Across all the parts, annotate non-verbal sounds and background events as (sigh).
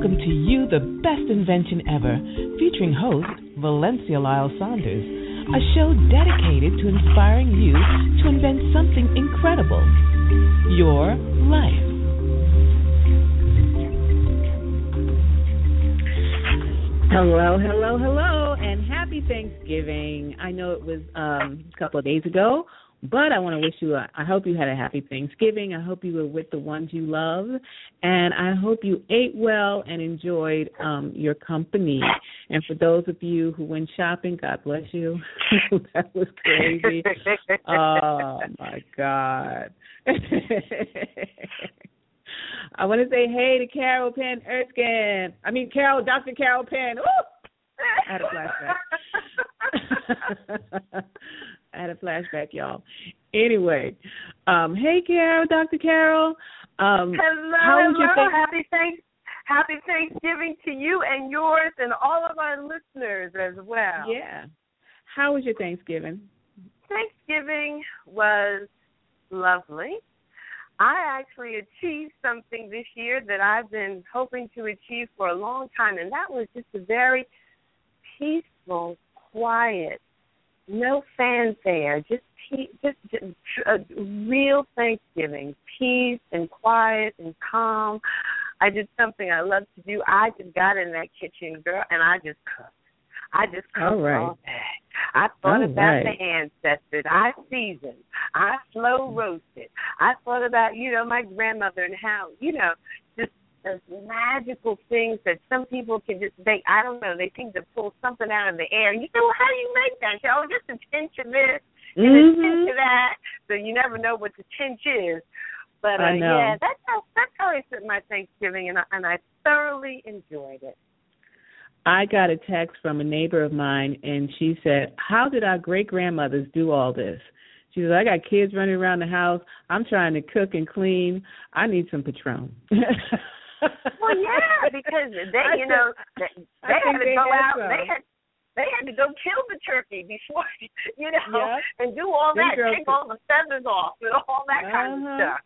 Welcome to You, the Best Invention Ever, featuring host Valencia Lyles-Saunders, a show dedicated to inspiring you to invent something incredible your life. Hello, hello, hello, and happy Thanksgiving. I know it was um, a couple of days ago, but I want to wish you, a, I hope you had a happy Thanksgiving. I hope you were with the ones you love, and I hope you ate well and enjoyed um, your company. And for those of you who went shopping, God bless you. (laughs) that was crazy. oh, my God. (laughs) I want to say hey to Carol Penn Erskine. I mean, Carol, Dr. Carol Penn. Ooh! I had a flashback. (laughs) I had a flashback, y'all. Anyway, um, hey, Carol, Dr. Carol. Um, hello, hello. your thank- happy thanks, happy Thanksgiving to you and yours and all of our listeners as well. Yeah. How was your Thanksgiving? Thanksgiving was lovely. I actually achieved something this year that I've been hoping to achieve for a long time, and that was just a very peaceful, quiet, no fanfare, just pe- just, just a real Thanksgiving, peace and quiet and calm. I did something I love to do. I just got in that kitchen, girl, and I just cooked. I just cooked All right. all day. I thought All about right. the ancestors. I seasoned. I slow roasted. I thought about, you know, my grandmother and how, you know, those magical things that some people can just make. I don't know. They seem to pull something out of the air. You know, how do you make that? You know, just a pinch of this and a Mhm. pinch of that. So you never know what the pinch is. But uh, yeah, that's how that's how I spent my Thanksgiving, and I, and I thoroughly enjoyed it. I got a text from a neighbor of mine, and she said, "How did our great grandmothers do all this?" She said, "I got kids running around the house. I'm trying to cook and clean. I need some Patron." (laughs) Well, yeah, (laughs) because they, you know, they, they had to they go had out. some. They had they had to go kill the turkey before, (laughs) you know, Yep. and do all Them that, take all the feathers off and all that kind of Uh-huh. stuff.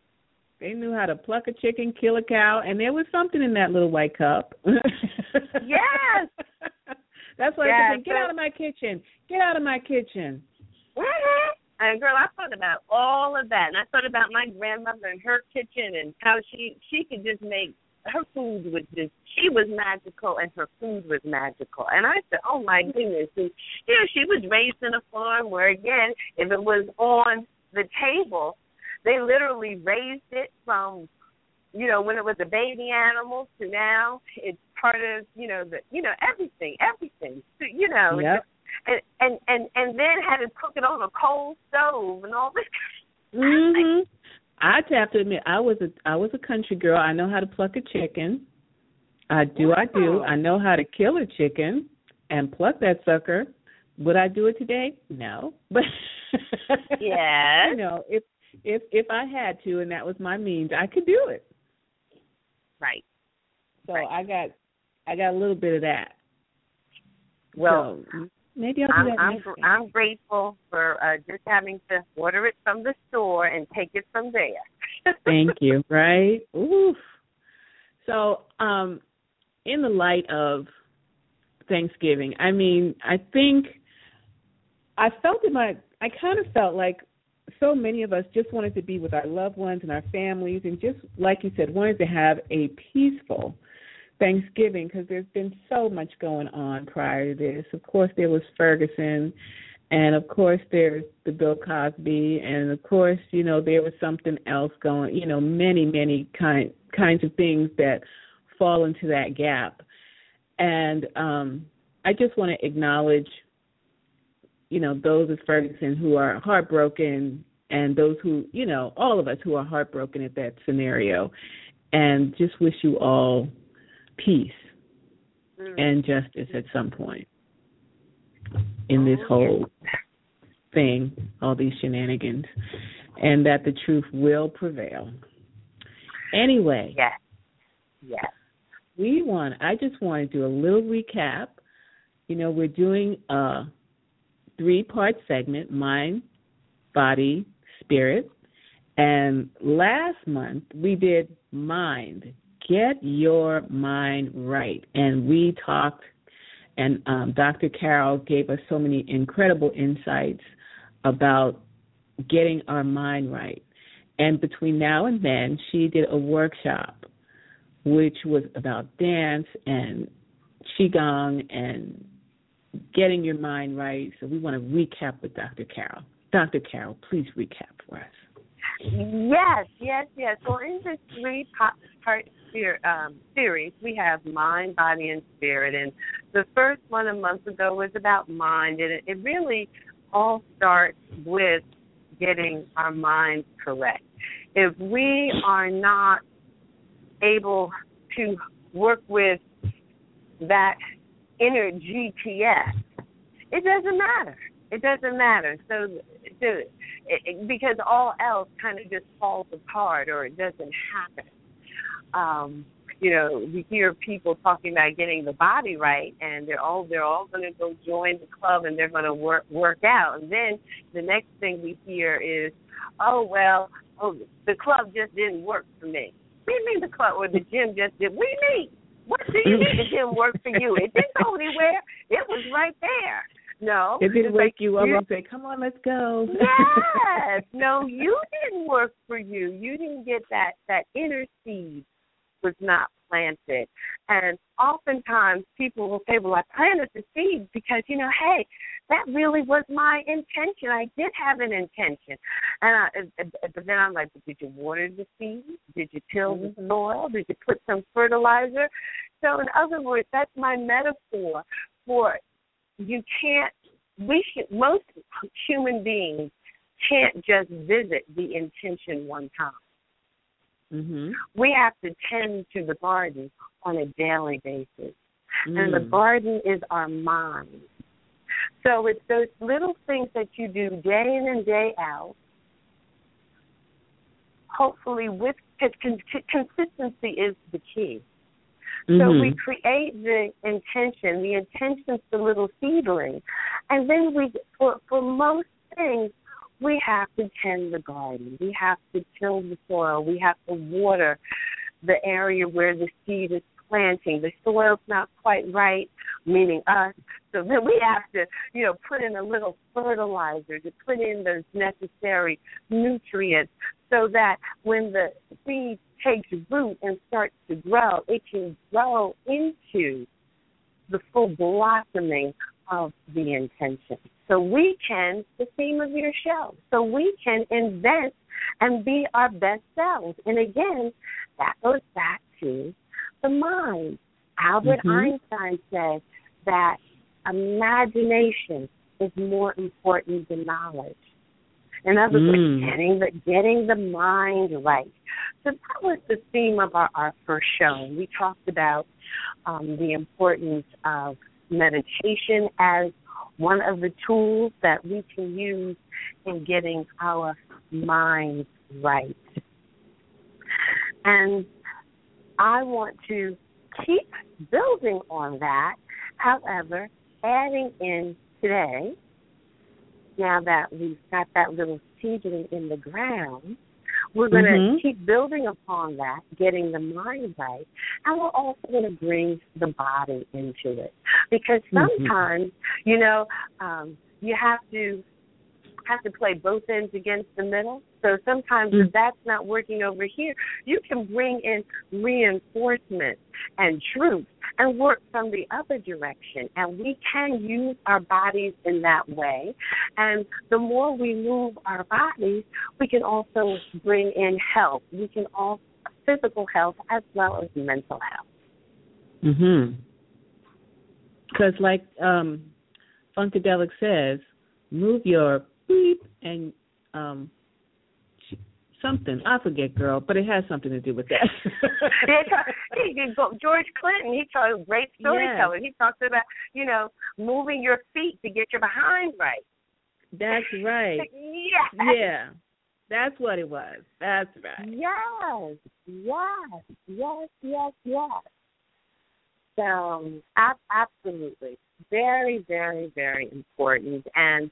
They knew how to pluck a chicken, kill a cow, and there was something in that little white cup. (laughs) Yes. That's why I Yeah, said, "Get out of my kitchen! Get out of my kitchen!" hmm And girl, I thought about all of that, and I thought about my grandmother and her kitchen and how she she could just make her food was just she was magical and her food was magical. And I said, oh my goodness, and you know she was raised in a farm where again, if it was on the table, they literally raised it from you know when it was a baby animal to now it's part of you know the you know everything everything So, you know Yep. and and and and then had to cook it on a cold stove and all this. Mhm. I have to admit, I was a I was a country girl. I know how to pluck a chicken. I do, I do. I know how to kill a chicken and pluck that sucker. Would I do it today? No, (laughs) but yeah, you know, if if if I had to and that was my means, I could do it. Right. So Right. I got I got a little bit of that. Well, so maybe I'll do I'm that I'm next gr- time. I'm grateful for uh just having to order it from the store and take it from there. (laughs) Thank you. Right? Oof. So, um, in the light of Thanksgiving, I mean, I think I felt in my I kind of felt like so many of us just wanted to be with our loved ones and our families and just like you said wanted to have a peaceful Thanksgiving because there's been so much going on prior to this. Of course, there was Ferguson, and of course there's the Bill Cosby, and of course you know there was something else going. You know, many many kind kinds of things that fall into that gap, and um, I just want to acknowledge you know those as Ferguson who are heartbroken and those who you know all of us who are heartbroken at that scenario, and just wish you all peace mm. and justice at some point in this oh, whole thing, all these shenanigans, and that the truth will prevail. Anyway, yes, yes, we want. I just want to do a little recap. You know, we're doing a three-part segment: mind, body, spirit. And last month we did mind. Get your mind right, and we talked and um, Dr. Carol gave us so many incredible insights about getting our mind right. And between now and then, she did a workshop which was about dance and qigong and getting your mind right. So we want to recap with Dr. Carol. Dr. Carol, please recap for us. Yes, yes, yes. So in this three part um, series, we have mind, body, and spirit. And the first one a month ago was about mind, and it, really all starts with getting our minds correct. If we are not able to work with that inner GPS, it doesn't matter. It doesn't matter. So, so it, because all else kind of just falls apart or it doesn't happen. Um, you know, we hear people talking about getting the body right, and they're all they're all going to go join the club and they're going to work work out. And then the next thing we hear is, oh well, oh the club just didn't work for me. We mean the club or the gym just did? You mean? What do you mean the gym worked for you? It didn't go anywhere. It was right there. No. It didn't wake like, you up and say, Come on, let's go. yes. (laughs) no, you didn't work for you. You didn't get that that inner seed was not planted. And oftentimes people will say, Well, I planted the seed because, you know, hey, that really was my intention. I did have an intention. And I, but then I'm like, Did you water the seed? Did you till the mm-hmm. soil? Did you put some fertilizer? So, in other words, that's my metaphor for you can't we should most human beings can't just visit the intention one time. Mm-hmm. We have to tend to the garden on a daily basis. Mm. And the mm. garden is our mind. So it's those little things that you do day in and day out, hopefully with consistency is the key. Mm-hmm. So we create the intention. The intention's the little seedling, and then we, for for most things, we have to tend the garden. We have to till the soil. We have to water the area where the seed is planting. The soil's not quite right, meaning us. So then we have to, you know, put in a little fertilizer to put in those necessary nutrients so that when the seed takes root and starts to grow, it can grow into the full blossoming of the intention. So we can, the theme of your show, so we can invent and be our best selves. And again, that goes back to the mind. Albert mm-hmm. Einstein said that imagination is more important than knowledge. In other mm. words, getting the getting the mind right. So that was the theme of our, our first show. We talked about um, the importance of meditation as one of the tools that we can use in getting our minds right. And I want to keep building on that. However, adding in today now that we've got that little seedling in the ground, we're going to mm-hmm. keep building upon that, getting the mind right, and we're also going to bring the body into it. Because mm-hmm. sometimes, mm-hmm. you know, um, you have to have to play both ends against the middle. So sometimes mm-hmm. if that's not working over here, you can bring in reinforcement and truth and work from the other direction. And we can use our bodies in that way. And the more we move our bodies, we can also bring in health. We can also physical health as well as mental health. Mhm. Because, like um, Funkadelic says, move your beep and um something. I forget, girl, but it has something to do with that. (laughs) George Clinton, he told a great storyteller. He talks about, you know, moving your feet to get your behind right. That's right. (laughs) yes. Yeah. That's what it was. That's right. Yes. Yes. Yes. Yes. Yes. So, absolutely. Very, very, very important. And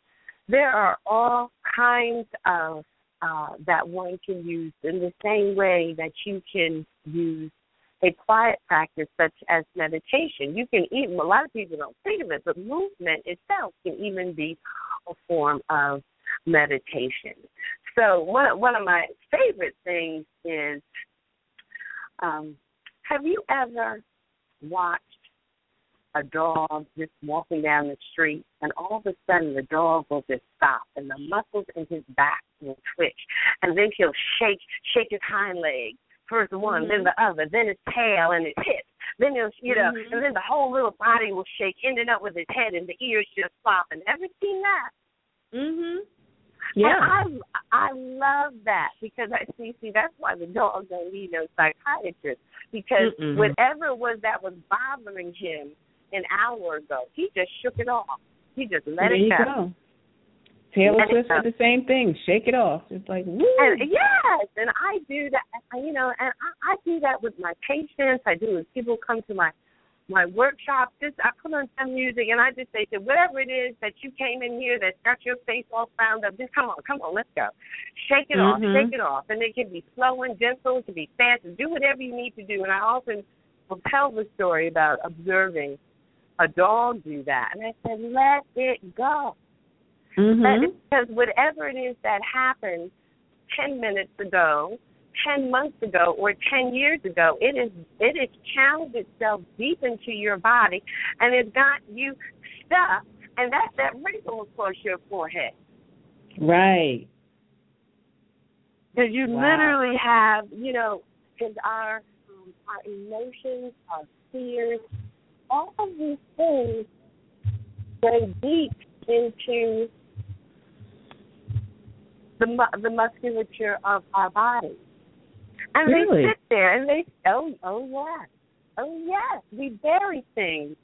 there are all kinds of uh, that one can use in the same way that you can use a quiet practice such as meditation. You can even, a lot of people don't think of it, but movement itself can even be a form of meditation. So one one of my favorite things is, um, have you ever watched a dog just walking down the street, and all of a sudden the dog will just stop, and the muscles in his back will twitch, and then he'll shake shake his hind leg. First one, mm-hmm. then the other, then his tail and his hips. Then he'll, you know, mm-hmm. and then the whole little body will shake, ending up with his head and the ears just flopping. Ever seen that? Mhm. Yeah. And I I love that because I see see that's why the dog don't need no psychiatrist because Mm-mm. whatever it was that was bothering him an hour ago, he just shook it off. He just let there it go. go. Taylor Swift said uh, the same thing. Shake it off. It's like woo. And, yes, and I do that. You know, and I, I do that with my patients. I do with people come to my my workshop. This I put on some music and I just say to whatever it is that you came in here that's got your face all found up, just come on, come on, let's go. Shake it mm-hmm. off, shake it off. And it can be slow and gentle, it can be fast, do whatever you need to do. And I often will tell the story about observing a dog do that. And I said, Let it go. Mm-hmm. Let it, because whatever it is that happened ten minutes ago 10 months ago or 10 years ago. It is it has channeled itself deep into your body and it's got you stuck and that's that wrinkle across your forehead. Right. Because you wow. literally have, you know, because our um, our emotions, our fears, all of these things go deep into the the musculature of our body. And really? they sit there and they oh oh yes. Oh yes. We bury things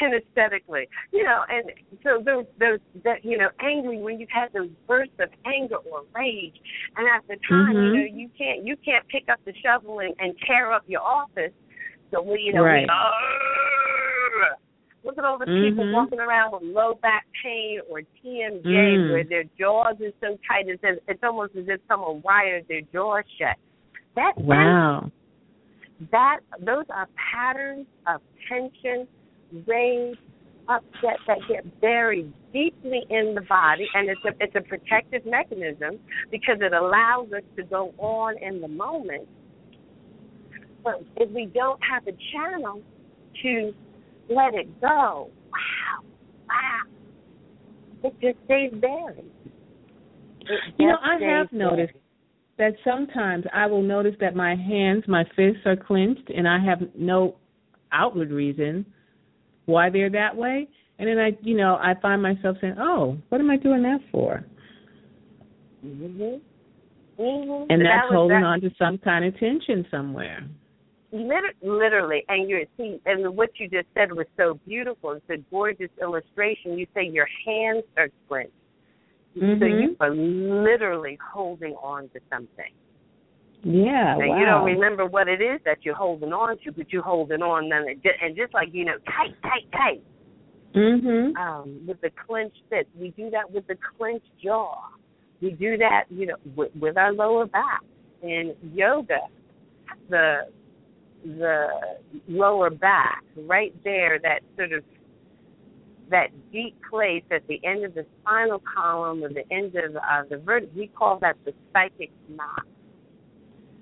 kinesthetically. You know, and so those those that you know, angry when you've had those bursts of anger or rage and at the time, mm-hmm. you know, you can't you can't pick up the shovel and, and tear up your office. So we you know right. we, Look at all the people mm-hmm. walking around with low back pain or TMJ mm. where their jaws are so tight it's, it's almost as if someone wired their jaws shut. That wow. That those are patterns of tension, rage, upset that get buried deeply in the body, and it's a it's a protective mechanism because it allows us to go on in the moment. But if we don't have a channel to let it go, wow, wow, it just stays buried. you know, I have noticed that sometimes I will notice that my hands, my fists are clenched, and I have no outward reason why they're that way. And then I, you know, I find myself saying, "Oh, what am I doing that for?" Mm-hmm. Mm-hmm. And that that's holding that, on to some kind of tension somewhere. Literally, and you're see, and what you just said was so beautiful. It's a gorgeous illustration. You say your hands are clenched. Mm-hmm. So you are literally holding on to something. Yeah, now, wow. you don't remember what it is that you're holding on to, but you're holding on, and, it, and just like you know, tight, tight, tight. Mhm. Um, with the clenched fist, we do that with the clenched jaw. We do that, you know, with, with our lower back. In yoga, the the lower back, right there, that sort of that deep place at the end of the spinal column or the end of uh, the vertebrae. We call that the psychic knot.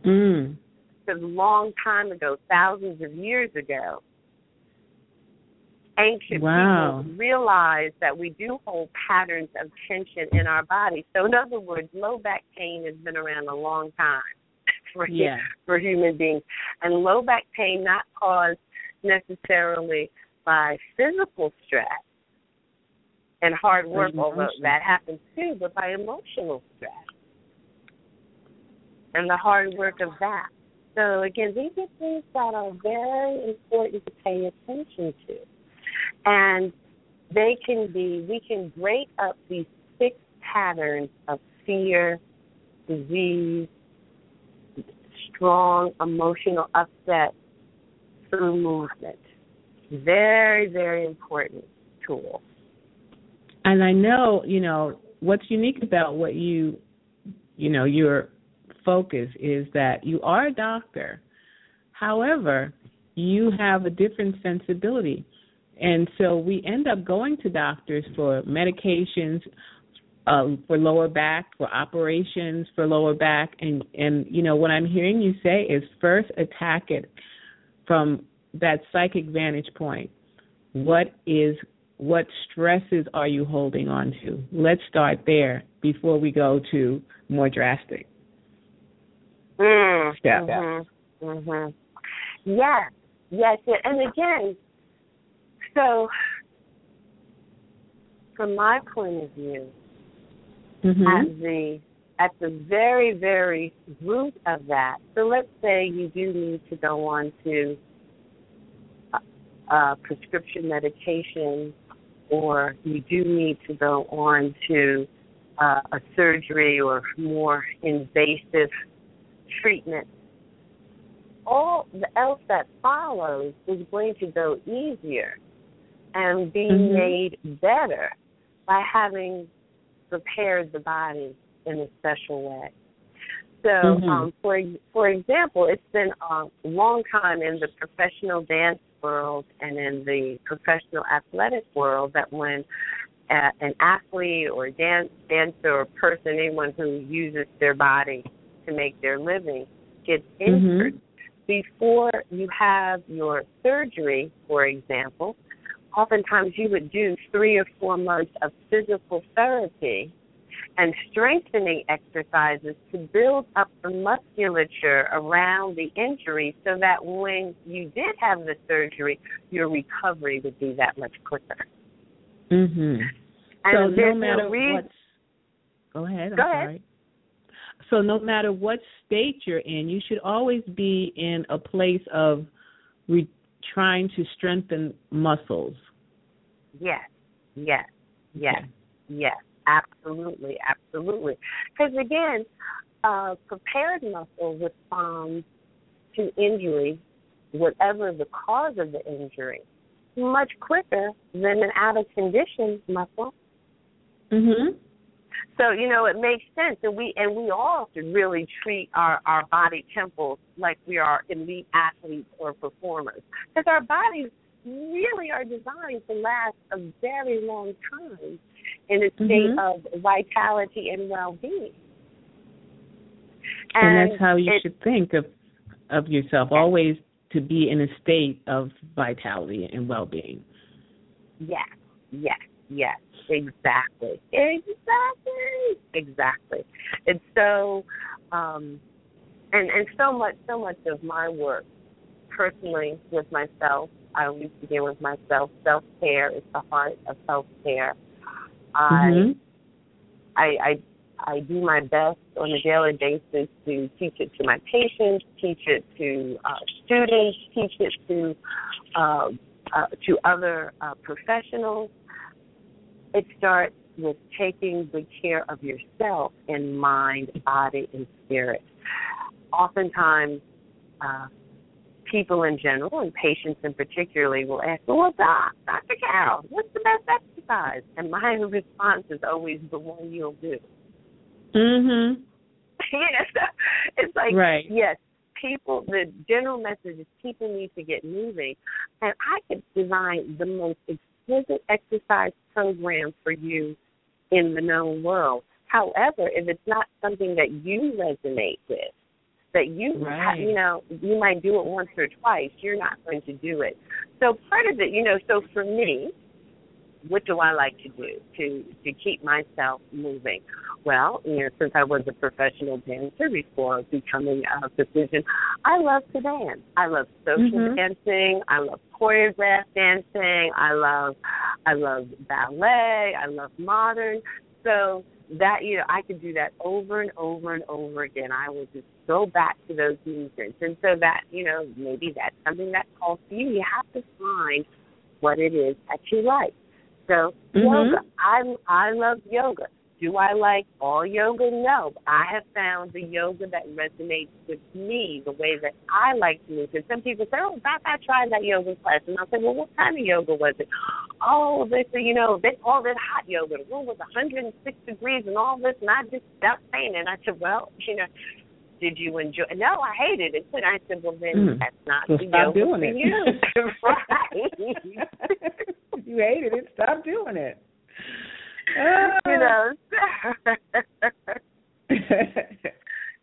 Mm. Because a long time ago, thousands of years ago, ancient wow. people realized that we do hold patterns of tension in our body. So, in other words, low back pain has been around a long time (laughs) for yeah. for human beings, and low back pain not caused necessarily by physical stress, and hard work, although that happens too, but by emotional stress and the hard work of that. So again, these are things that are very important to pay attention to. And they can be, we can break up these six patterns of fear, disease, strong emotional upset through movement. Very, very important tool. And I know, you know, what's unique about what you, you know, your focus is that you are a doctor. However, you have a different sensibility. And so we end up going to doctors for medications uh, for lower back, for operations for lower back, and and you know what I'm hearing you say is first attack it from that psychic vantage point. What is what stresses are you holding on to? Let's start there before we go to more drastic. Mm, Yeah. mhm, mhm. Yes, yes, yeah. and again, so from my point of view, Mm-hmm. at the at the very very root of that. So let's say you do need to go on to uh, prescription medication, or you do need to go on to uh, a surgery or more invasive treatment. All the else that follows is going to go easier and be Mhm. made better by having prepared the body in a special way. So, Mhm. um, for for example, it's been a long time in the professional dance world and in the professional athletic world that when uh, an athlete or dance dancer or person, anyone who uses their body to make their living, gets injured, before you have your surgery, for example, oftentimes you would do three or four months of physical therapy and strengthening exercises to build up the musculature around the injury so that when you did have the surgery, your recovery would be that much quicker. Mhm. And so no matter no reason, what Go ahead. I'm Go ahead. sorry. So no matter what state you're in, you should always be in a place of re- trying to strengthen muscles. Yes, yes, yes, yes, absolutely, absolutely. Because again, uh, prepared muscle responds to injury, whatever the cause of the injury, much quicker than an out of condition muscle. Mhm. So you know it makes sense, and we and we all should really treat our our body temples like we are elite athletes or performers, because our bodies really are designed to last a very long time in a state Mhm. of vitality and well-being. And, that's how you it- should think of of yourself, always to be in a state of vitality and well-being. Yes, yes, yes, exactly, exactly, exactly. And so, um, and and so much, so much of my work, personally with myself, I always begin with myself. Self care is the heart of self care. I, Mhm. I, I, I do my best on a daily basis to teach it to my patients, teach it to uh, students, teach it to uh, uh, to other uh, professionals. It starts with taking good care of yourself in mind, body, and spirit. Oftentimes, uh, people in general and patients in particularly will ask, "Well, doc, Dr. Carol, what's the best exercise?" And my (laughs) response is always the one you'll do. Mhm. (laughs) you know, so it's like Right. yes, people. The general message is people need to get moving, and I could design the most exquisite exercise program for you in the known world. However, if it's not something that you resonate with, that you Right. you know you might do it once or twice, you're not going to do it. So part of it, you know, so for me, what do I like to do to to keep myself moving? Well, you know, since I was a professional dancer before becoming a physician, I love to dance. I love social Mhm. dancing. I love choreographed dancing. I love I love ballet. I love modern. So that you know, I could do that over and over and over again. I will just go back to those movements, and so that you know, maybe that's something that calls to you. You have to find what it is that you like. So Mhm. yoga, I I love yoga. Do I like all yoga? No. I have found the yoga that resonates with me, the way that I like to move. And some people say, "Oh, Beth, I tried that yoga class," and I'll say, "Well, what kind of yoga was it?" Oh, they say, you know, they called it hot yoga. The room was 106 degrees and all this, and I just stopped saying it. And I said, "Well, (laughs) you know." Did you enjoy? No, I hated it. And I said, "Well, then Mm. that's not Well, the stop yoga doing for it. you, (laughs) (laughs) right?" you hated it. Stop doing it. You oh. know. (laughs)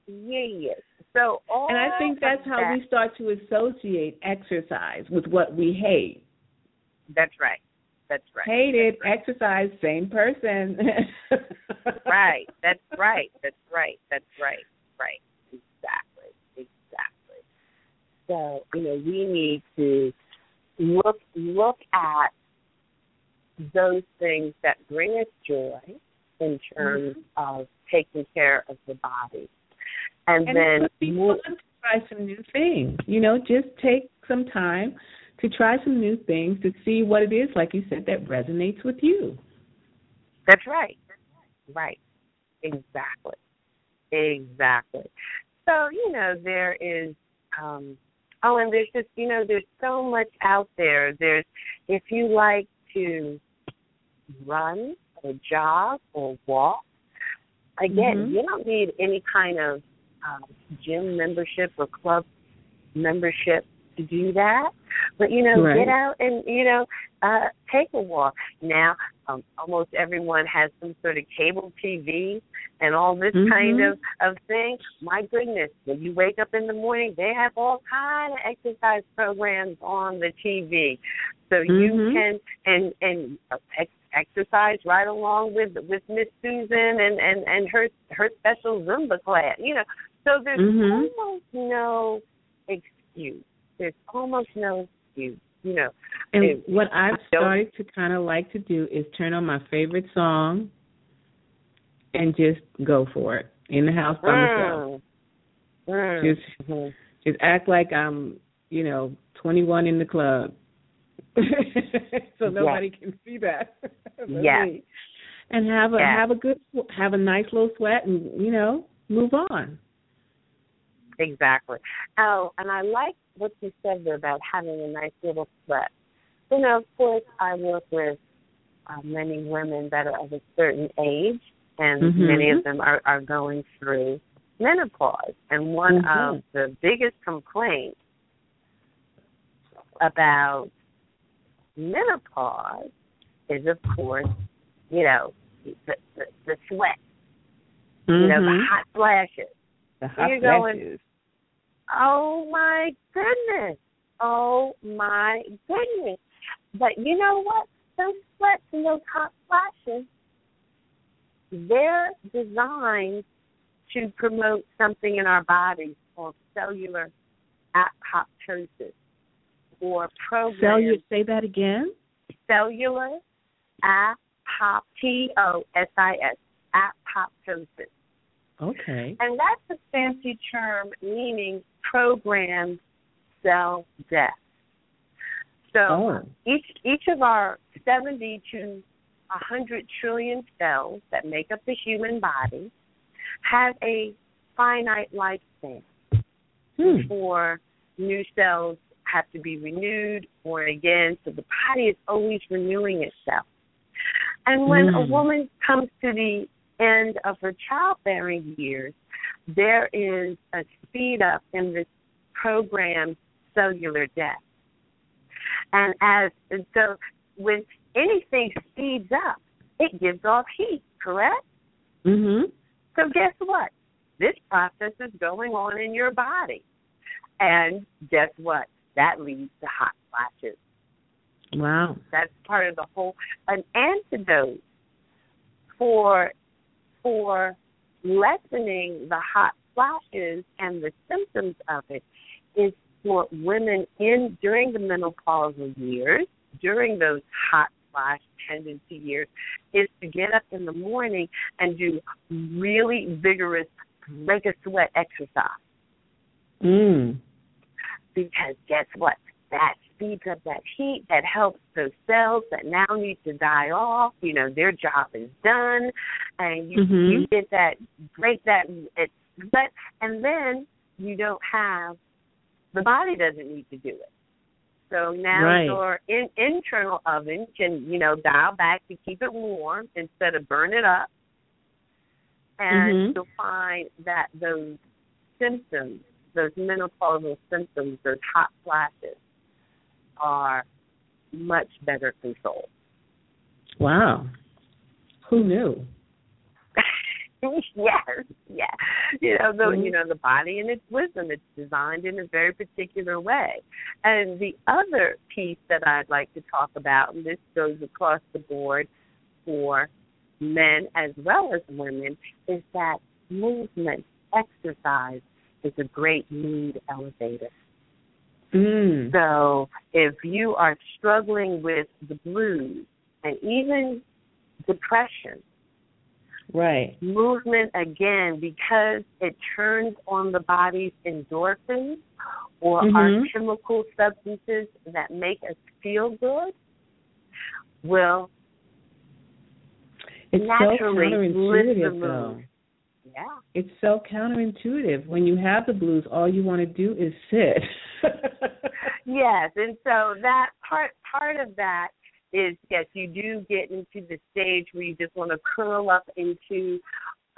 yes. So all and I think that's how that- we start to associate exercise with what we hate. That's right. That's right. Hate it, exercise, same person. (laughs) Right. That's right. That's right. That's right. Right. Exactly. Exactly. So you know we need to look look at those things that bring us joy in terms of taking care of the body, and, and then it would be fun to try some new things. You know, just take some time to try some new things to see what it is, like you said, that resonates with you. That's right. Right. Exactly. Exactly. So, you know, there is um oh and there's just you know, there's so much out there. There's if you like to run or jog or walk, again, Mhm. you don't need any kind of um gym membership or club membership to do that. But you know, Right. get out and you know, uh take a walk. Now, um almost everyone has some sort of cable TV and all this Mhm. kind of of thing. My goodness, when you wake up in the morning, they have all kind of exercise programs on the TV, so you Mhm. can and and uh, exercise right along with with Miss Susan and and and her her special Zumba class. You know, so there's Mhm. almost no excuse. There's almost no excuse. You know, And It- what I've started to kind of like to do is turn on my favorite song and just go for it in the house by myself. Mm. Mm. Just just act like I'm, you know, 21 in the club, (laughs) so nobody can see that. (laughs) Yes. me. And have a Yes. have a good have a nice little sweat and you know move on. Exactly. Oh, and I like what you said there about having a nice little sweat. You know, of course, I work with uh, many women that are of a certain age, and Mhm. many of them are, are going through menopause. And one Mhm. of the biggest complaints about menopause is, of course, you know, the, the, the sweat, you know, the Mhm. hot flashes. the hot you're going- flashes. Oh my goodness. Oh my goodness. But you know what? Those sweats and those hot flashes, they're designed to promote something in our bodies called cellular apoptosis or programmed Cellular, say that again. cellular apop T O S I S apoptosis. Okay. And that's a fancy term meaning programmed cell death. So Oh. each each of our 70 to 100 trillion cells that make up the human body have a finite lifespan Hmm. before new cells have to be renewed or again. So the body is always renewing itself. And when a Mm. woman comes to the end of her childbearing years, there is a speed up in this programmed cellular death. And as and so when anything speeds up, it gives off heat, correct? Mhm. So guess what? This process is going on in your body. And guess what? That leads to hot flashes. Wow. That's part of the whole an antidote for for lessening the hot flashes and the symptoms of it is for women in during the menopausal years, during those hot flash tendency years, is to get up in the morning and do really vigorous break a sweat exercise. Mm. Because guess what? That speeds up that heat that helps those cells that now need to die off. You know, their job is done, and you Mhm. you get that break that it, but and then you don't have the body doesn't need to do it. So now Right. your in, internal oven can you know dial back to keep it warm instead of burn it up, and Mhm. you'll find that those symptoms, those menopausal symptoms, those hot flashes, are much better controlled. Wow. Who knew? (laughs) yes, yeah. You know, the Mhm. you know the body and its wisdom. It's designed in a very particular way. And the other piece that I'd like to talk about, and this goes across the board for men as well as women, is that movement, exercise, is a great mood elevator. Mm. So if you are struggling with the blues and even depression, Right. movement again because it turns on the body's endorphins or our Mhm. chemical substances that make us feel good will It's so naturally lift the counterintuitive, though. Yeah. It's so counterintuitive. When you have the blues, all you want to do is sit. (laughs) Yes, and so that part part of that is yes, you do get into the stage where you just want to curl up into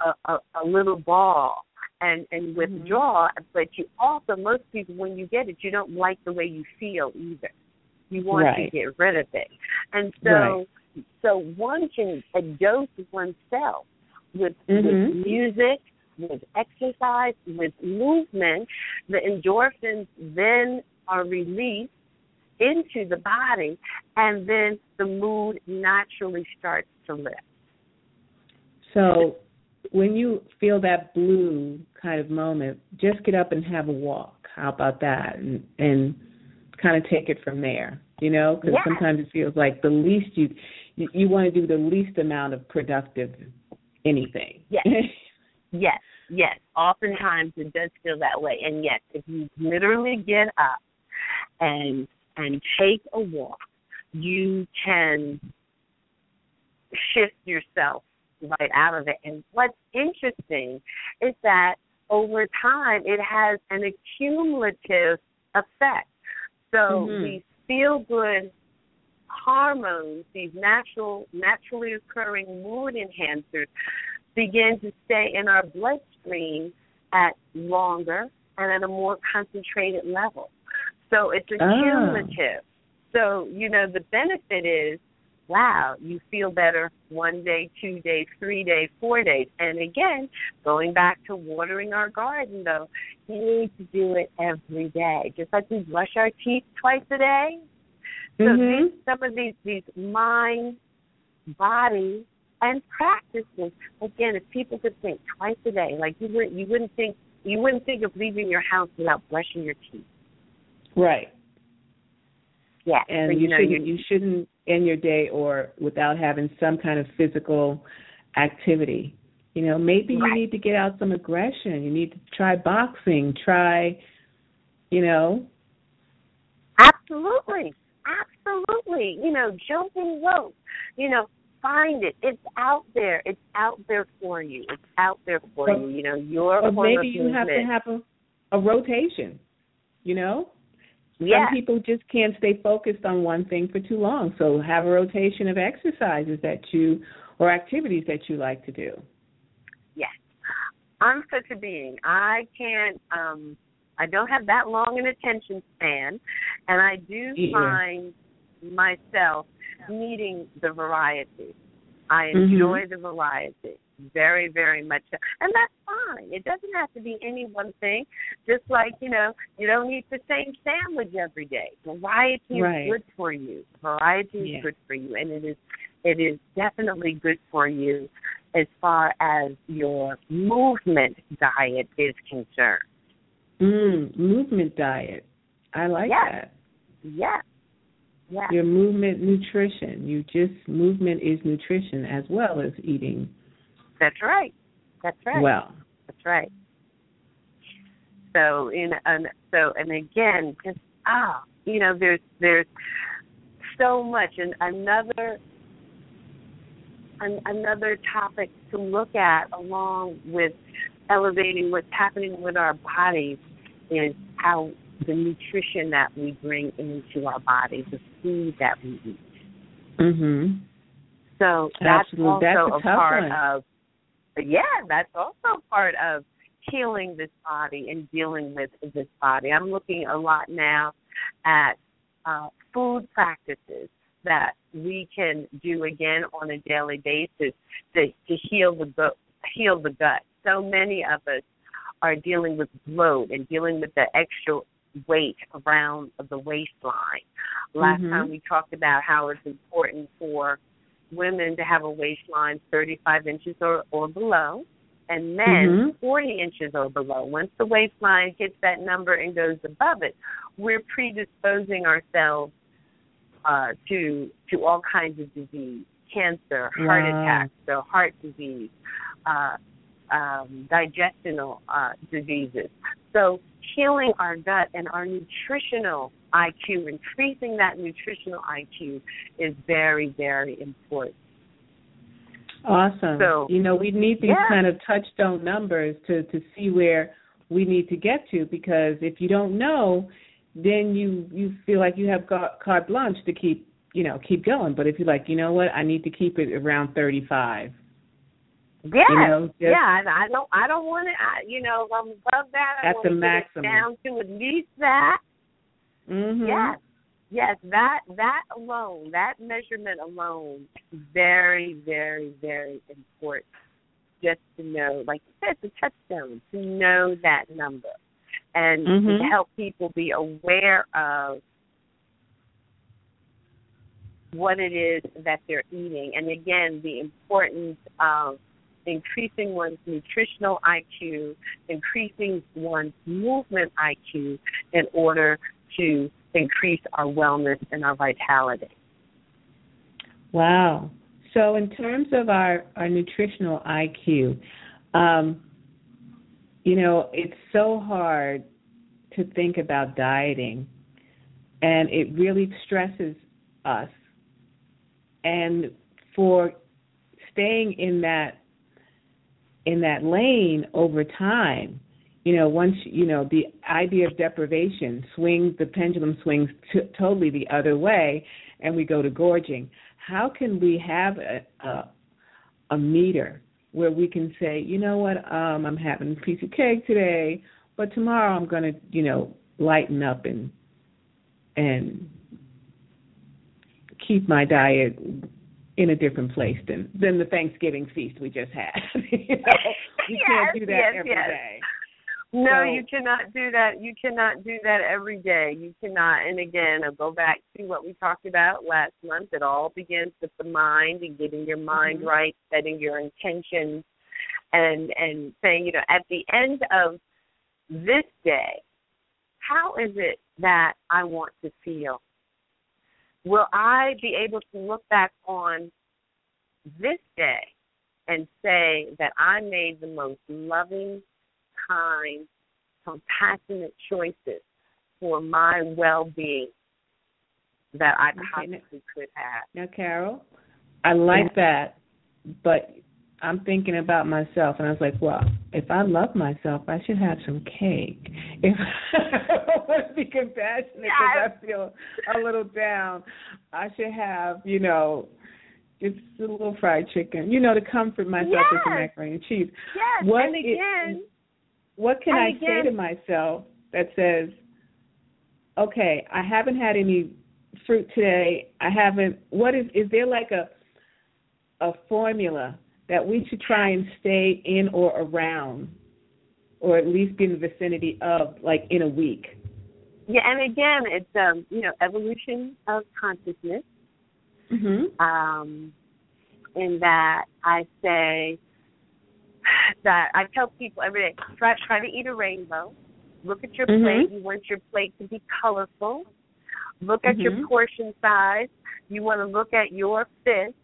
a, a, a little ball and and mm-hmm. withdraw. But you also most people when you get it, you don't like the way you feel either. You want to get rid of it, and so Right. so one can dose oneself with Mhm. with music, with exercise, with movement. The endorphins then are released into the body, and then the mood naturally starts to lift. so when you feel that blue kind of moment, just get up and have a walk. How about that? And and kind of take it from there. You know, because Yes. sometimes it feels like the least you you, you want to do the least amount of productive anything. Yes. (laughs) Yes, yes. Oftentimes it does feel that way, and yes, if you literally get up and and take a walk, you can shift yourself right out of it. And what's interesting is that over time it has an accumulative effect. So Mhm. these feel good hormones, these natural naturally occurring mood enhancers begin to stay in our bloodstream at longer and at a more concentrated level. So it's Ah. accumulative. So, you know, the benefit is wow, you feel better one day, two days, three days, four days. And again, going back to watering our garden though, you need to do it every day. Just like we brush our teeth twice a day. So Mhm. these, some of these these mind, body, and practices. Again, if people could think twice a day, like you wouldn't you wouldn't think you wouldn't think of leaving your house without brushing your teeth. Right. Yeah, and so, you, know shouldn't you you shouldn't end your day or without having some kind of physical activity. You know, maybe you need to get out some aggression. You need to try boxing, try you know. Absolutely. Absolutely. You know, jumping rope. You know, find it. It's out there. It's out there for you. It's out there for Or- you. You know, your Or maybe you have to have a, a rotation, you know? Some people just can't stay focused on one thing for too long. So have a rotation of exercises that you or activities that you like to do. Yes. I'm such a being. I can't um I don't have that long an attention span and I do Yeah. find myself needing the variety. I Mm-hmm. enjoy the variety very, very much, and that's fine. It doesn't have to be any one thing. Just like you know, you don't eat the same sandwich every day. Variety Right. is good for you. Variety is good for you, and it is it is definitely good for you as far as your movement diet is concerned. Mm, movement diet. I like Yes. that. Yes. Yes. Your movement nutrition. You just movement is nutrition as well as eating That's right. That's right. well. That's right. So in and so and again, just ah, you know, there's there's so much and another an, another topic to look at along with elevating what's happening with our bodies is how the nutrition that we bring into our bodies, the food that we eat. Mhm. So that's Absolutely. also That's a a, part one. of yeah, that's also part of healing this body and dealing with this body. I'm looking a lot now at uh, food practices that we can do again on a daily basis to, to heal the gut, heal the gut. So many of us are dealing with bloat and dealing with the extra weight around of the waistline. Last Mhm. time we talked about how it's important for women to have a waistline 35 inches or, or below, and men Mhm. 40 inches or below. Once the waistline hits that number and goes above it, we're predisposing ourselves uh, to to all kinds of disease, cancer, heart Wow. attacks, so heart disease, uh, um, digestional uh, diseases. So healing our gut and our nutritional IQ, increasing that nutritional IQ is very, very important. Awesome. So- you know, we need these Yeah. kind of touchstone numbers to to see where we need to get to because if you don't know, then you you feel like you have got carte blanche to keep you know keep going. But if you're like, you know what, I need to keep it around 35. Yeah, You know, just- yeah. and I don't, I don't want it. I, you know, if I'm above that, I want the to get maximum. it down to at least that. Mhm. Yes, yes. That that alone, that measurement alone, very, very, very important. Just to know, like you said, the touchstone to know that number, and to Mhm. help people be aware of what it is that they're eating, and again, the importance of increasing one's nutritional IQ, increasing one's movement IQ in order to increase our wellness and our vitality. Wow. So in terms of our, our nutritional IQ, um, you know, it's so hard to think about dieting and it really stresses us. And for staying in that in that lane over time, you know, once you know the idea of deprivation swings, the pendulum swings t- totally the other way, and we go to gorging. How can we have a, a a meter where we can say, you know what, um, I'm having a piece of cake today, but tomorrow I'm going to, you know, lighten up and and keep my diet in a different place than than the Thanksgiving feast we just had. (laughs) you know, we (laughs) can't do that yes, every yes. day. No, So- you cannot do that. You cannot do that every day. You cannot. And again, I'll go back to what we talked about last month. It all begins with the mind and getting your mind Mhm. right, setting your intentions, and and saying, you know, at the end of this day, how is it that I want to feel? Will I be able to look back on this day and say that I made the most loving, kind, compassionate choices for my well being that I Okay, possibly could have. Now, Carol, I like that, but I'm thinking about myself, and I was like, well, if I love myself, I should have some cake. (laughs) If I want to be compassionate because I feel a little down, I should have, you know, just a little fried chicken, you know, to comfort myself with some macaroni and cheese. Yes, What and again, What can I again- say to myself that says, okay, I haven't had any fruit today. I haven't. What is is there like a a formula that we should try and stay in or around, or at least be in the vicinity of, like in a week? Yeah, and again, it's um, you know evolution of consciousness. Mm-hmm. Um, in that I say that I tell people every day try try to eat a rainbow. Look at your Mhm. plate. You want your plate to be colorful. Look at your Mhm. portion size. You want to look at your fist,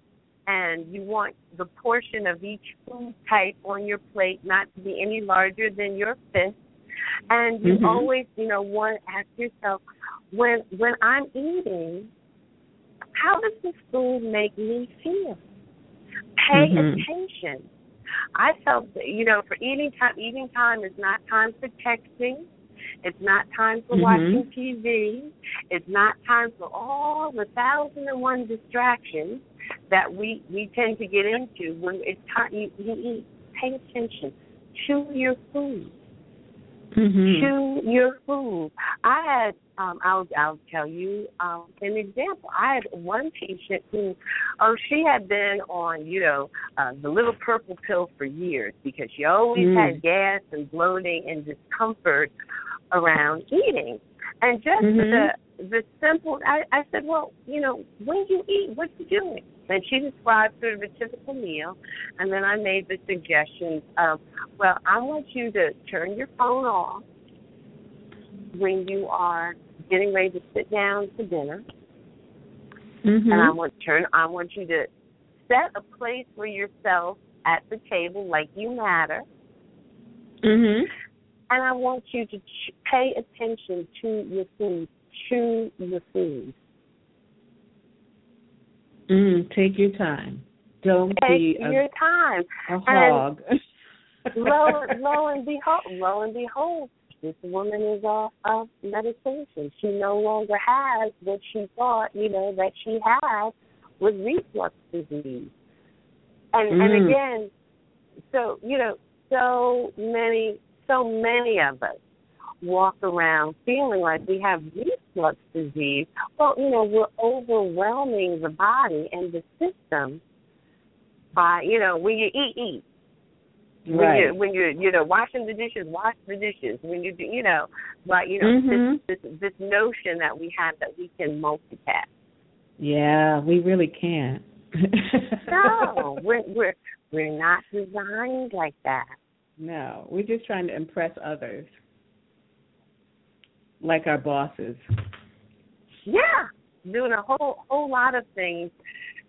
and you want the portion of each food type on your plate not to be any larger than your fist. And you Mhm. always, you know, want to ask yourself, when when I'm eating, how does this food make me feel? Pay Mhm. attention. I felt that, you know, for eating time, eating time is not time for texting. It's not time for Mhm. watching TV. It's not time for all the thousand and one distractions that we we tend to get into when it's time you, you eat. Pay attention. Chew your food Mm-hmm. chew your food. I had um I'll I'll tell you um an example. I had one patient who oh she had been on, you know, uh the little purple pill for years because she always Mm. had gas and bloating and discomfort around eating. And just Mhm. the the simple I, I said, Well, you know, when you eat, what you doing? And she described sort of a typical meal and then I made the suggestions of, Well, I want you to turn your phone off when you are getting ready to sit down to dinner, Mm-hmm. and I want turn. I want you to set a place for yourself at the table, like you matter, Mm-hmm. and I want you to ch- pay attention to your food. Chew your food. Mm, take your time. Don't be Take a, your time. a hog. (laughs) lo, lo and behold, lo and behold, this woman is off of medication. She no longer has what she thought, you know, that she had with reflux disease. And Mm. and again, so you know, so many, so many of us walk around feeling like we have reflux disease. Well, you know, we're overwhelming the body and the system by, you know, when you eat, eat when right. you when you're you know washing the dishes, wash the dishes. When you do you know, but you know Mhm. this, this this notion that we have that we can multitask. Yeah, we really can't. (laughs) No, we're we're we're not designed like that. No, we're just trying to impress others, like our bosses. Yeah, doing a whole whole lot of things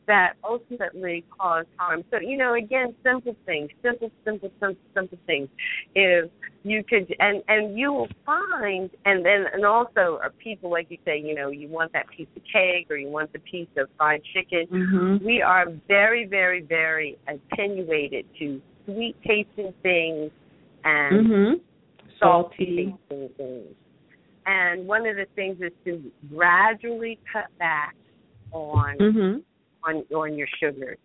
that ultimately cause harm. So you know, again, simple things, simple, simple, simple, simple things. If you could, and and you will find, and then and also are people like you say, you know, you want that piece of cake or you want the piece of fried chicken. Mm-hmm. We are very, very, very attenuated to sweet tasting things and Mm-hmm. salty Salty. tasting things. And one of the things is to gradually cut back on Mm-hmm. on on your sugars,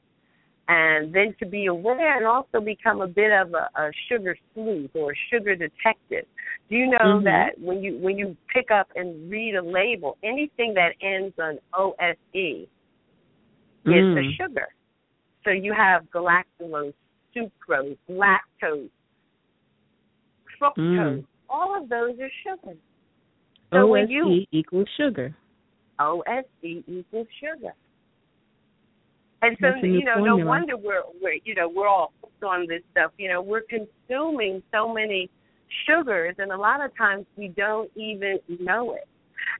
and then to be aware and also become a bit of a, a sugar sleuth or a sugar detective. Do you know Mhm. that when you when you pick up and read a label, anything that ends on OSE is a Mm. sugar. So you have galactose, sucrose, lactose, fructose. Mm. All of those are sugars. So OSE you equals sugar. OSD equals sugar. And so you know, no wonder we're we're you know we're all hooked on this stuff. You know, we're consuming so many sugars, and a lot of times we don't even know it.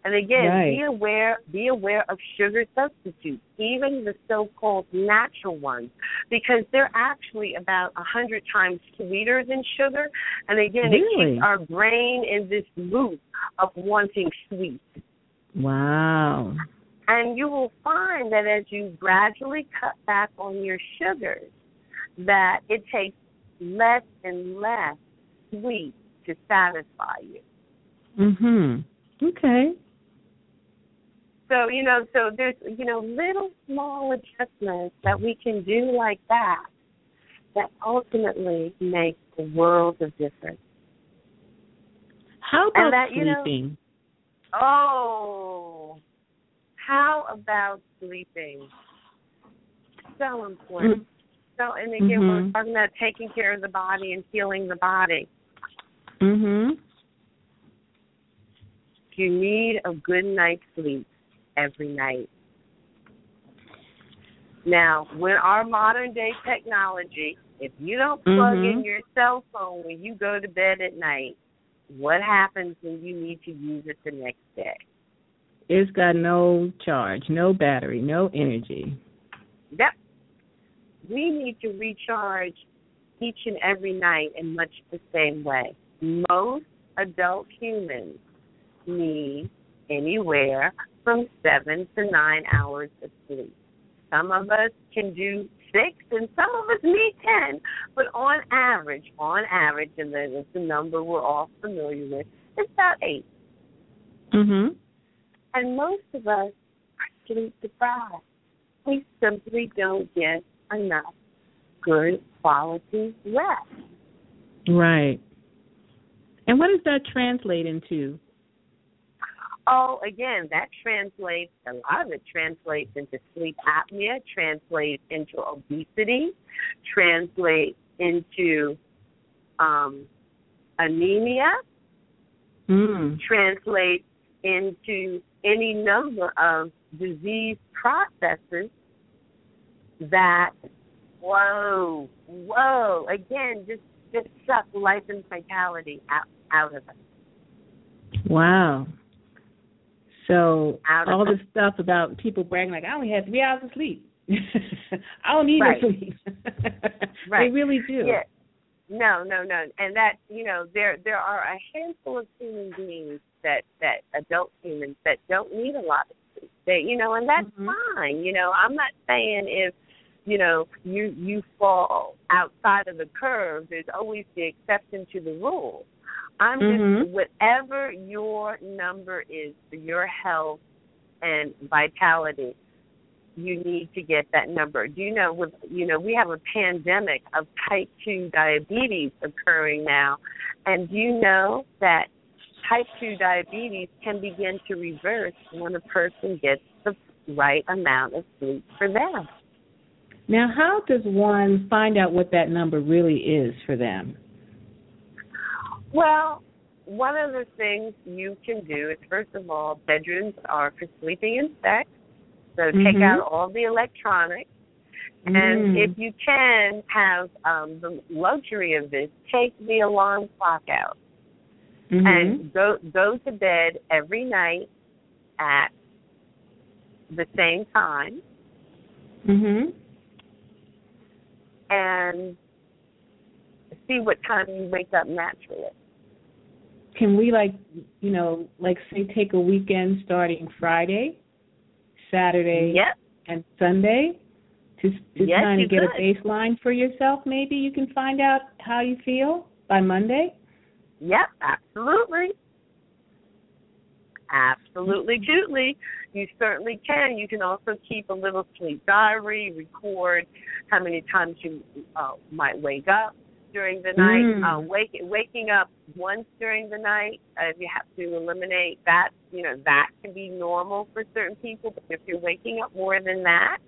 And again, Right. be aware be aware of sugar substitutes, even the so-called natural ones, because they're actually about a hundred times sweeter than sugar. And again, it Really? keeps our brain in this loop of wanting sweet. Wow. And you will find that as you gradually cut back on your sugars, that it takes less and less sweet to satisfy you. Mhm. Okay. So, you know, so there's, you know, little small adjustments that we can do like that that ultimately make a world of difference. How about that, you know- sleeping? Oh, how about sleeping? so important. So, and again, Mhm. we're talking about taking care of the body and healing the body. Mhm. You need a good night's sleep every night. Now, with our modern day technology, if you don't plug in Mhm. your cell phone when you go to bed at night, what happens when you need to use it the next day? It's got no charge, no battery, no energy. Yep. We need to recharge each and every night in much the same way. Most adult humans need anywhere from seven to nine hours of sleep. Some of us can do six and some of us need ten. But on average, on average, and then it's a number we're all familiar with, it's about eight. Mhm. And most of us are sleep deprived. We simply don't get enough good quality rest. Right. And what does that translate into? Oh, again, that translates, a lot of it translates into sleep apnea, translates into obesity, translates into um, anemia, Mm. translates into any number of disease processes that, whoa, whoa, again, just, just suck life and vitality out, out of us. Wow. So all this stuff about people bragging like I only had three hours of sleep. (laughs) I don't need Right. no sleep. (laughs) Right. They really do. Yeah. No, no, no. And that you know, there there are a handful of human beings that that adult humans that don't need a lot of sleep. They you know, and that's Mhm. fine. You know, I'm not saying if you know you you fall outside of the curve, there's always the exception to the rule. I'm Mhm. just whatever your number is for your health and vitality, you need to get that number. Do you know with you know we have a pandemic of type 2 diabetes occurring now and do you know that type 2 diabetes can begin to reverse when a person gets the right amount of sleep for them. Now, how does one find out what that number really is for them? Well, one of the things you can do is first of all, bedrooms are for sleeping in sex. So take Mhm. out all the electronics And Mm. if you can have um, the luxury of this, take the alarm clock out Mhm. and go go to bed every night at the same time Mhm. and see what time you wake up naturally. Can we like, you know, like say take a weekend starting Friday, Saturday, Yep. and Sunday to to Yes, kind of get could. a baseline for yourself? Maybe you can find out how you feel by Monday. Yep, absolutely. Absolutely, totally. You certainly can. You can also keep a little sleep diary, record how many times you uh, might wake up during the night. Mm. Uh, wake, waking up once during the night, uh, if you have to eliminate that, you know, that can be normal for certain people. But if you're waking up more than that,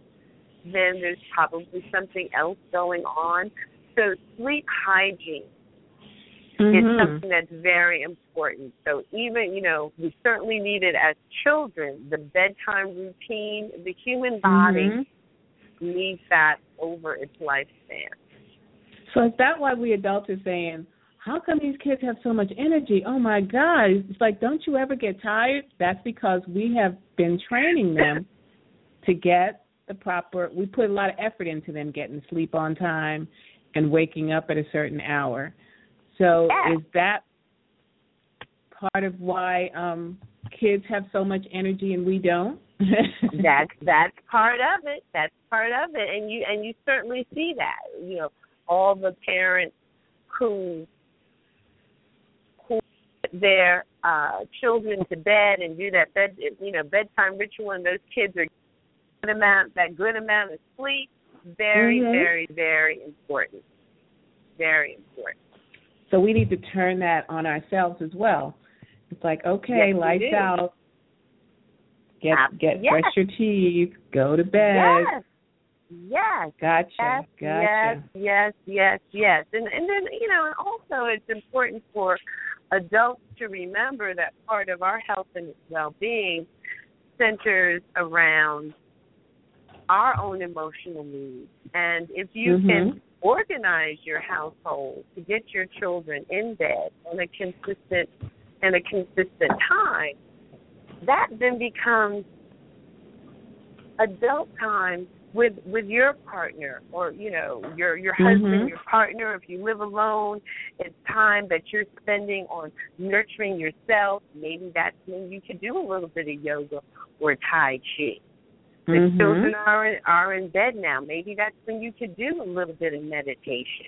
then there's probably something else going on. So sleep hygiene Mhm. it's something that's very important. So even, you know, we certainly need it as children, the bedtime routine, the human body Mhm. needs that over its lifespan. So is that why we adults are saying, how come these kids have so much energy? Oh my God. It's like, don't you ever get tired? That's because we have been training them (laughs) to get the proper, we put a lot of effort into them getting sleep on time and waking up at a certain hour. So Yeah. is that part of why um kids have so much energy and we don't? That's (laughs) that's part of it. That's part of it. And you and you certainly see that. You know, all the parents who who put their uh children to bed and do that bed you know, bedtime ritual and those kids are good amount that good amount of sleep, very, Mhm. very, very important. Very important. So we need to turn that on ourselves as well. It's like, okay, Yes, lights out. Get get yes. brush your teeth, go to bed. Yes. Yes. Gotcha. Yes, gotcha. Yes, yes, yes, yes. And and then you know, and also it's important for adults to remember that part of our health and well-being centers around our own emotional needs. And if you Mhm. can organize your household to get your children in bed on a consistent and a consistent time, that then becomes adult time with with your partner or you know your your husband Mhm. your partner if you live alone it's time that you're spending on nurturing yourself maybe that's when you can do a little bit of yoga or tai chi the Mhm. children are in, are in bed now maybe that's when you could do a little bit of meditation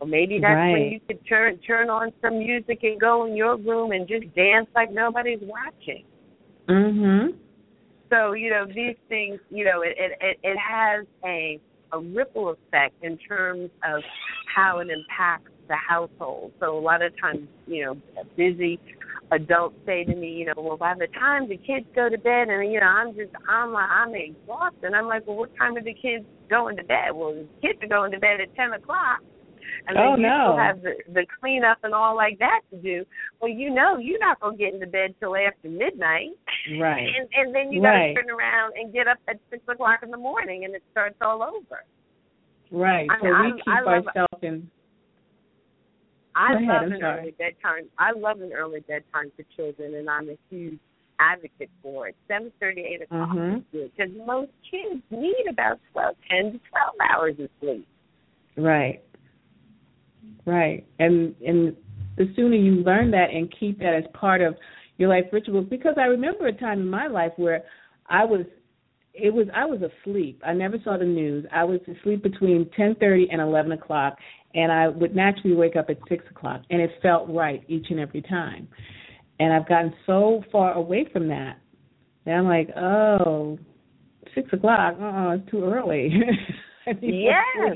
or maybe that's when you could turn turn on some music and go in your room and just dance like nobody's watching Mhm. So you know these things, you know, it it it has a a ripple effect in terms of how it impacts the household. So a lot of times, you know, busy adults say to me, you know, well by the time the kids go to bed and you know, I'm just I'm like I'm exhausted. I'm like, Well what time are the kids going to bed? Well the kids are going to bed at ten o'clock. And then Oh, you no. still have the the cleanup and all like that to do. Well, you know you're not gonna get into bed till after midnight. Right. And and then you Right. gotta turn around and get up at six o'clock in the morning and it starts all over. Right. I So we I- keep I ourselves in I ahead, love I'm an early bedtime. I love an early bedtime for children, and I'm a huge advocate for it. Seven thirty, eight o'clock Mhm. is good because most kids need about twelve, ten to twelve hours of sleep. Right. Right. And and the sooner you learn that and keep that as part of your life rituals because I remember a time in my life where I was it was I was asleep. I never saw the news. I was asleep between ten thirty and eleven o'clock and I would naturally wake up at six o'clock and it felt right each and every time. And I've gotten so far away from that that I'm like, Oh, six o'clock, oh, it's too early. (laughs) (laughs) Yes.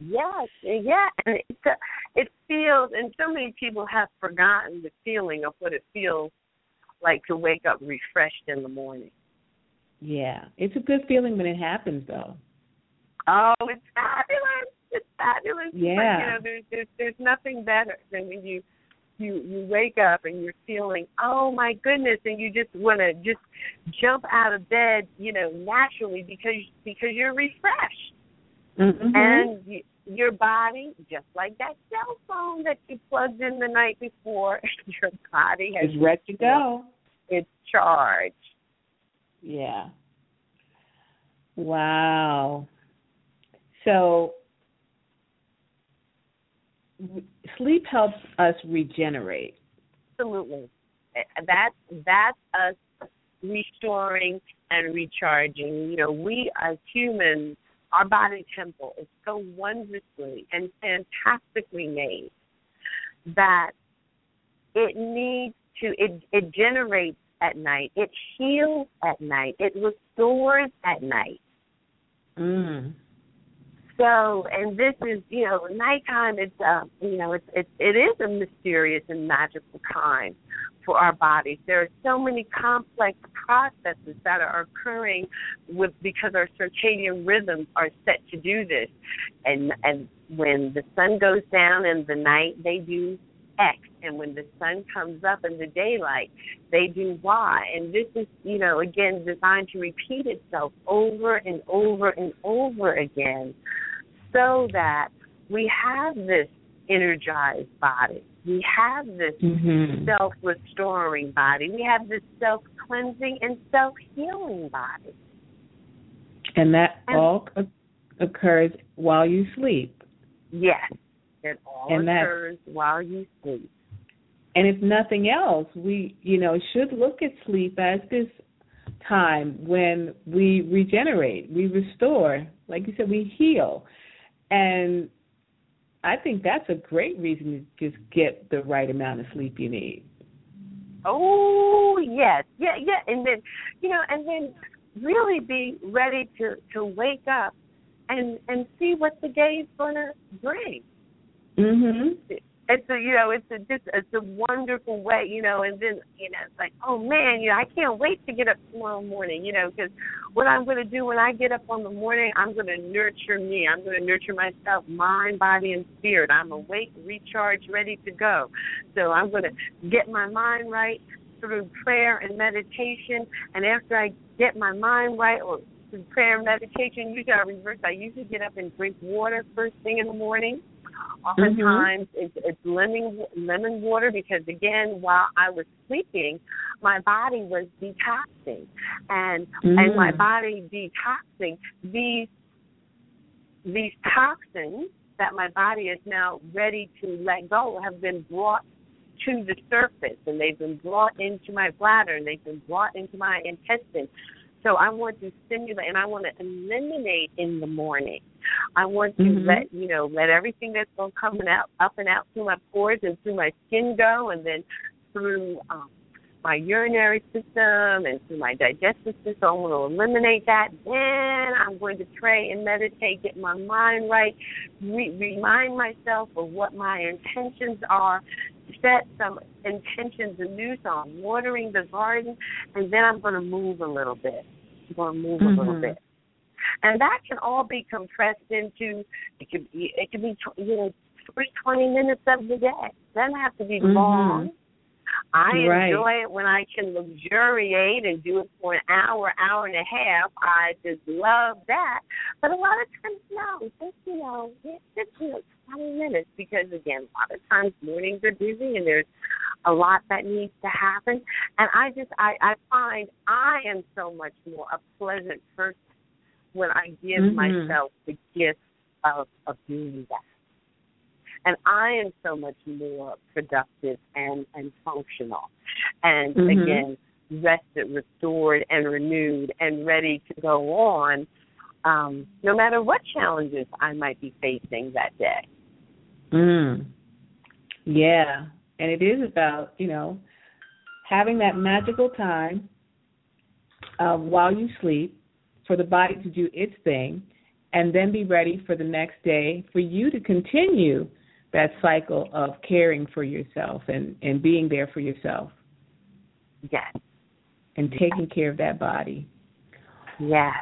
Yes, yeah, and it it feels, and so many people have forgotten the feeling of what it feels like to wake up refreshed in the morning. Yeah, it's a good feeling when it happens, though. Oh, it's fabulous! It's fabulous. Yeah. But, you know, there's there's there's nothing better than when you you you wake up and you're feeling, oh my goodness, and you just want to just jump out of bed, you know, naturally because because you're refreshed Mm-hmm. and your body, just like that cell phone that you plugged in the night before, (laughs) your body has it's ready to go. its charged. Yeah. Wow. So sleep helps us regenerate. Absolutely. That's that's us restoring and recharging. You know, we as humans, our body temple is so wondrously and fantastically made that it needs to it it generates at night, it heals at night, it restores at night. Mm. So, and this is, you know, nighttime. It's, uh, you know, it's, it's, it is a mysterious and magical time for our bodies. There are so many complex processes that are occurring with because our circadian rhythms are set to do this. And and when the sun goes down in the night, they do X, and when the sun comes up in the daylight, they do Y. And this is, you know, again designed to repeat itself over and over and over again so that we have this energized body. We have this Mm-hmm. self restoring body. We have this self cleansing and self healing body. And that And- all occurs while you sleep. Yes. It all And occurs while you sleep. And if nothing else, we, you know, should look at sleep as this time when we regenerate, we restore, like you said, we heal. And I think that's a great reason to just get the right amount of sleep you need. Oh yes, yeah, yeah, and then you know, and then really be ready to to wake up and and see what the day is going to bring. Mhm. It's a you know it's a just it's a wonderful way you know and then you know it's like oh man you know I can't wait to get up tomorrow morning you know because what I'm going to do when I get up on the morning I'm going to nurture me. I'm going to nurture myself mind body and spirit. I'm awake recharged ready to go. So I'm going to get my mind right through prayer and meditation. And after I get my mind right or through prayer and meditation usually I reverse I usually get up and drink water first thing in the morning Oftentimes mm-hmm. it's, it's lemon lemon water because again, while I was sleeping, my body was detoxing, and mm. and my body detoxing these these toxins that my body is now ready to let go have been brought to the surface and they've been brought into my bladder and they've been brought into my intestine so I want to stimulate and I want to eliminate in the morning. I want to mm-hmm. let you know, let everything that's going coming out up and out through my pores and through my skin go and then through um my urinary system and through my digestive system. I want to eliminate that. Then I'm going to pray and meditate, get my mind right, re- remind myself of what my intentions are, set some intentions anew. So I'm watering the garden, and then I'm going to move a little bit. I'm going to move mm-hmm. a little bit. And that can all be compressed into it could be it could be you know three twenty minutes of the day. It doesn't have to be mm-hmm. long I right. enjoy it when I can luxuriate and do it for an hour, hour and a half. I just love that. But a lot of times, no, just you know, just you know, twenty minutes because again, a lot of times mornings are busy and there's a lot that needs to happen. And I just, I, I find I am so much more a pleasant person when I give mm-hmm. myself the gift of of doing that and I am so much more productive and and functional, and mm-hmm. again rested, restored, and renewed, and ready to go on, um, no matter what challenges I might be facing that day. Mm. Yeah, and it is about you know having that magical time uh, while you sleep for the body to do its thing and then be ready for the next day for you to continue that cycle of caring for yourself and and being there for yourself. Yes. And taking care of that body. Yes.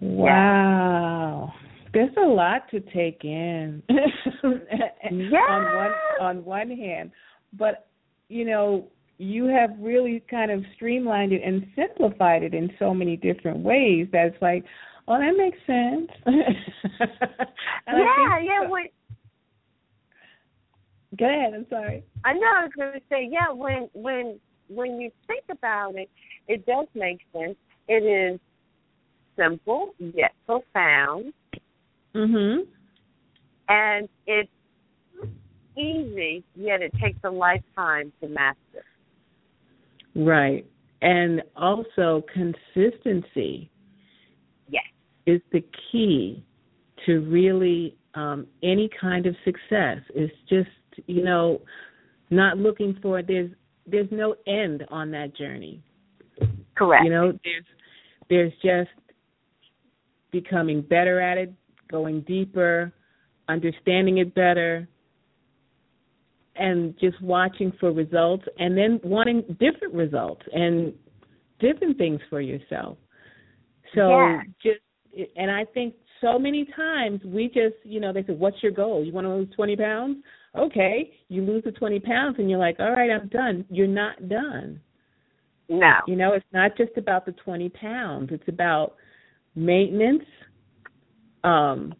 Wow. There's a lot to take in. yes. (laughs) on one on one hand, but you know, you have really kind of streamlined it and simplified it in so many different ways that's like, oh, that makes sense. (laughs) yeah, yeah. When Go ahead. I'm sorry. I know. I was going to say, yeah. When when when you think about it, it does make sense. It is simple yet profound. Mhm. And it's easy, yet it takes a lifetime to master. Right. And also consistency. Yes. Is the key to really um, any kind of success. It's just you know, not looking for there's there's no end on that journey. Correct. You know, there's there's just becoming better at it, going deeper, understanding it better, and just watching for results and then wanting different results and different things for yourself. So yeah. just and I think so many times we just, you know, they say, What's your goal? You want to lose twenty pounds? okay, you lose the 20 pounds and you're like, all right, I'm done. You're not done. No. You know, it's not just about the 20 pounds. It's about maintenance. Um,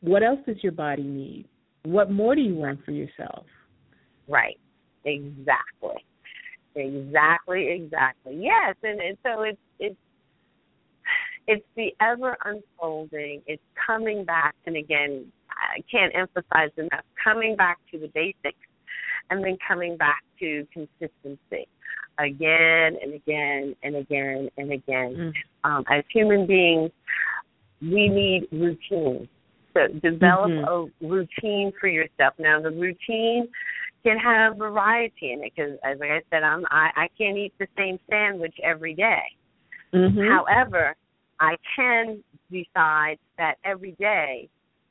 what else does your body need? What more do you want for yourself? Right. Exactly. Exactly. Exactly. Yes, and, and so it's it's it's the ever unfolding. It's coming back, and again, I can't emphasize enough coming back to the basics and then coming back to consistency again and again and again and again. Mm-hmm. Um, as human beings, we need routine. So develop mm-hmm. a routine for yourself. Now, the routine can have variety in it because, as like I said, I'm I, I can't eat the same sandwich every day. Mm-hmm. However, I can decide that every day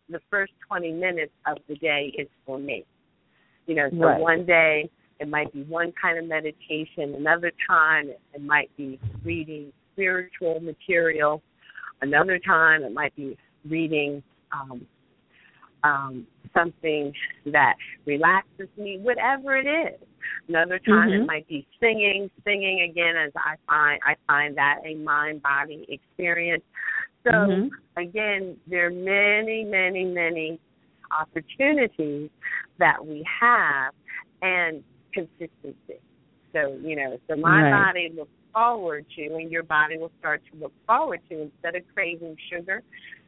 the first 20 minutes of the day is for me. You know, so Right. one day it might be one kind of meditation, another time it might be reading spiritual material, another time it might be reading um, um, something that relaxes me, whatever it is. Another time Mhm. it might be singing, singing again as I find I find that a mind body experience. So Mhm. again, there are many, many, many opportunities that we have and consistency. So, you know, so my Right. body looks forward to and your body will start to look forward to instead of craving sugar,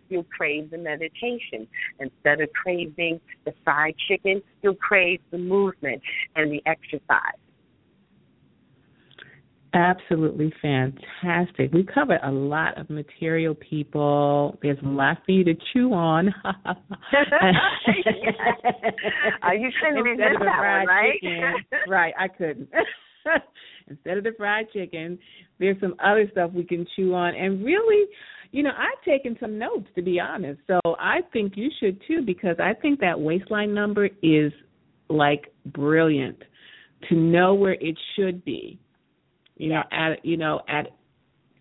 you'll crave the meditation. Instead of craving the fried chicken, you'll crave the movement and the exercise. Absolutely fantastic. We covered a lot of material, people. There's a lot for you to chew on. (laughs) Uh, you couldn't Instead resist of the that fried one, right? chicken. right, I couldn't. (laughs) Instead of the fried chicken, there's some other stuff we can chew on. And really, you know, I've taken some notes to be honest. So I think you should too because I think that waistline number is like brilliant to know where it should be you know at you know at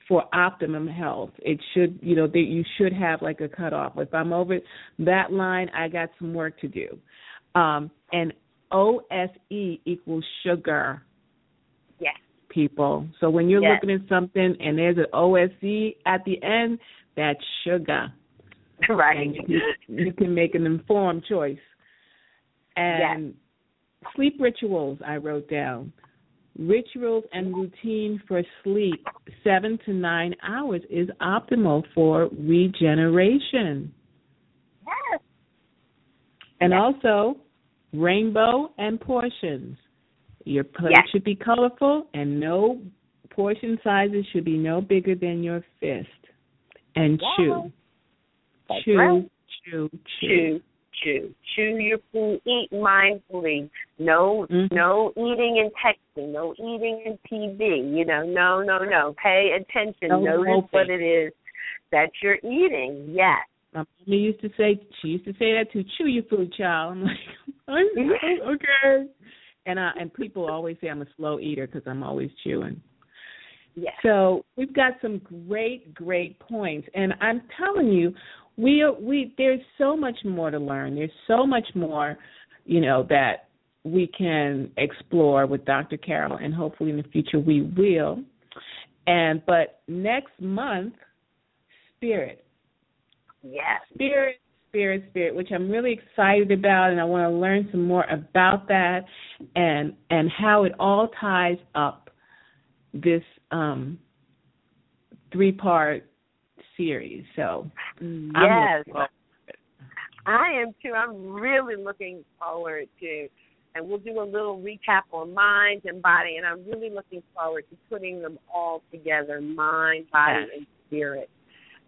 for optimum health. It should you know that you should have like a cutoff. If i'm over that line i got some work to do. Um and ose equals sugar. Yes. people. So when you're Yes. looking at something and there's an ose at the end that's sugar. Right. and you, you can make an informed choice. And sleep rituals i wrote down Rituals and routine for sleep, seven to nine hours, is optimal for regeneration. Yes. And Yes. also, rainbow and portions. Your plate Yes. should be colorful, and no portion sizes should be no bigger than your fist. And chew, chew, right. chew, chew, chew, chew, chew your food, eat mindfully. No, Mhm. no eating and texting, no eating and TV. You know, no, no, no. Pay attention. No Notice moping. what it is that you're eating. Yes. My mom used to say she used to say that to chew your food, child. (laughs) I'm like, I'm, (laughs) okay. And I and people always say I'm a slow eater because I'm always chewing. Yes. So we've got some great, great points, and I'm telling you, we are, we there's so much more to learn. There's so much more, you know, that we can explore with Dr. Carol, and hopefully in the future we will. And but next month, spirit, Yes. spirit, spirit, spirit, which I'm really excited about, and I want to learn some more about that and and how it all ties up this um three part series. So Yes. I am too. I'm really looking forward to, and we'll do a little recap on mind and body, and I'm really looking forward to putting them all together, mind, body, and spirit.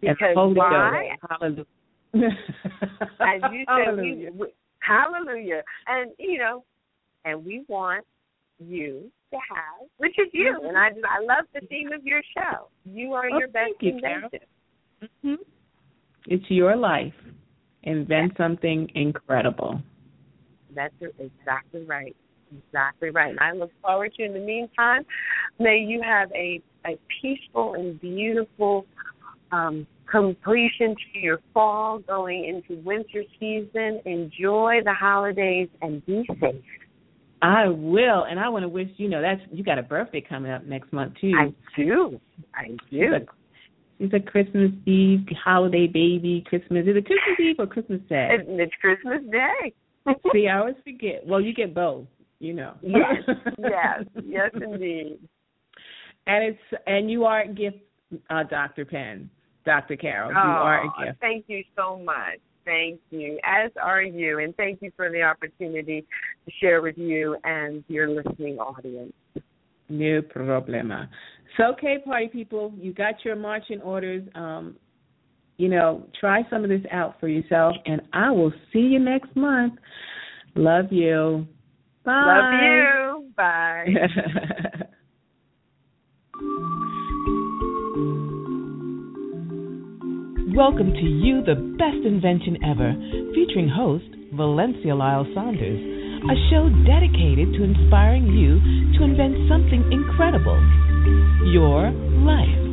Because Holy why? Hallelujah. As you said, Hallelujah. we, hallelujah, and you know, and we want you to have, which is you, Mhm. and I just I love the theme of your show. You are Oh, your best you, invention. hmm It's your life. Invent something incredible. That's exactly right. Exactly right. And I look forward to in the meantime, may you have a, a peaceful and beautiful um, completion to your fall going into winter season. Enjoy the holidays and be safe. I will, and I want to wish you know that's you got a birthday coming up next month too. I do. I do. a, she's a Christmas Eve holiday baby. Christmas is it Christmas Eve or Christmas Day? It- It's Christmas Day. (laughs) See, I always forget. Well, you get both, you know. (laughs) yes, yes, yes, (laughs) indeed. And it's and you are a gift, uh, Doctor Penn, Doctor Carol. You Oh, are a gift. Thank you so much. Thank you, as are you, and thank you for the opportunity to share with you and your listening audience. No problema. So, okay, party people, you got your marching orders. Um, you know, try some of this out for yourself, and I will see you next month. Love you. Bye. Love you. (laughs) Bye. Welcome to You, the Best Invention Ever, featuring host Valencia Lyles-Saunders. a show dedicated to inspiring you to invent something incredible your life.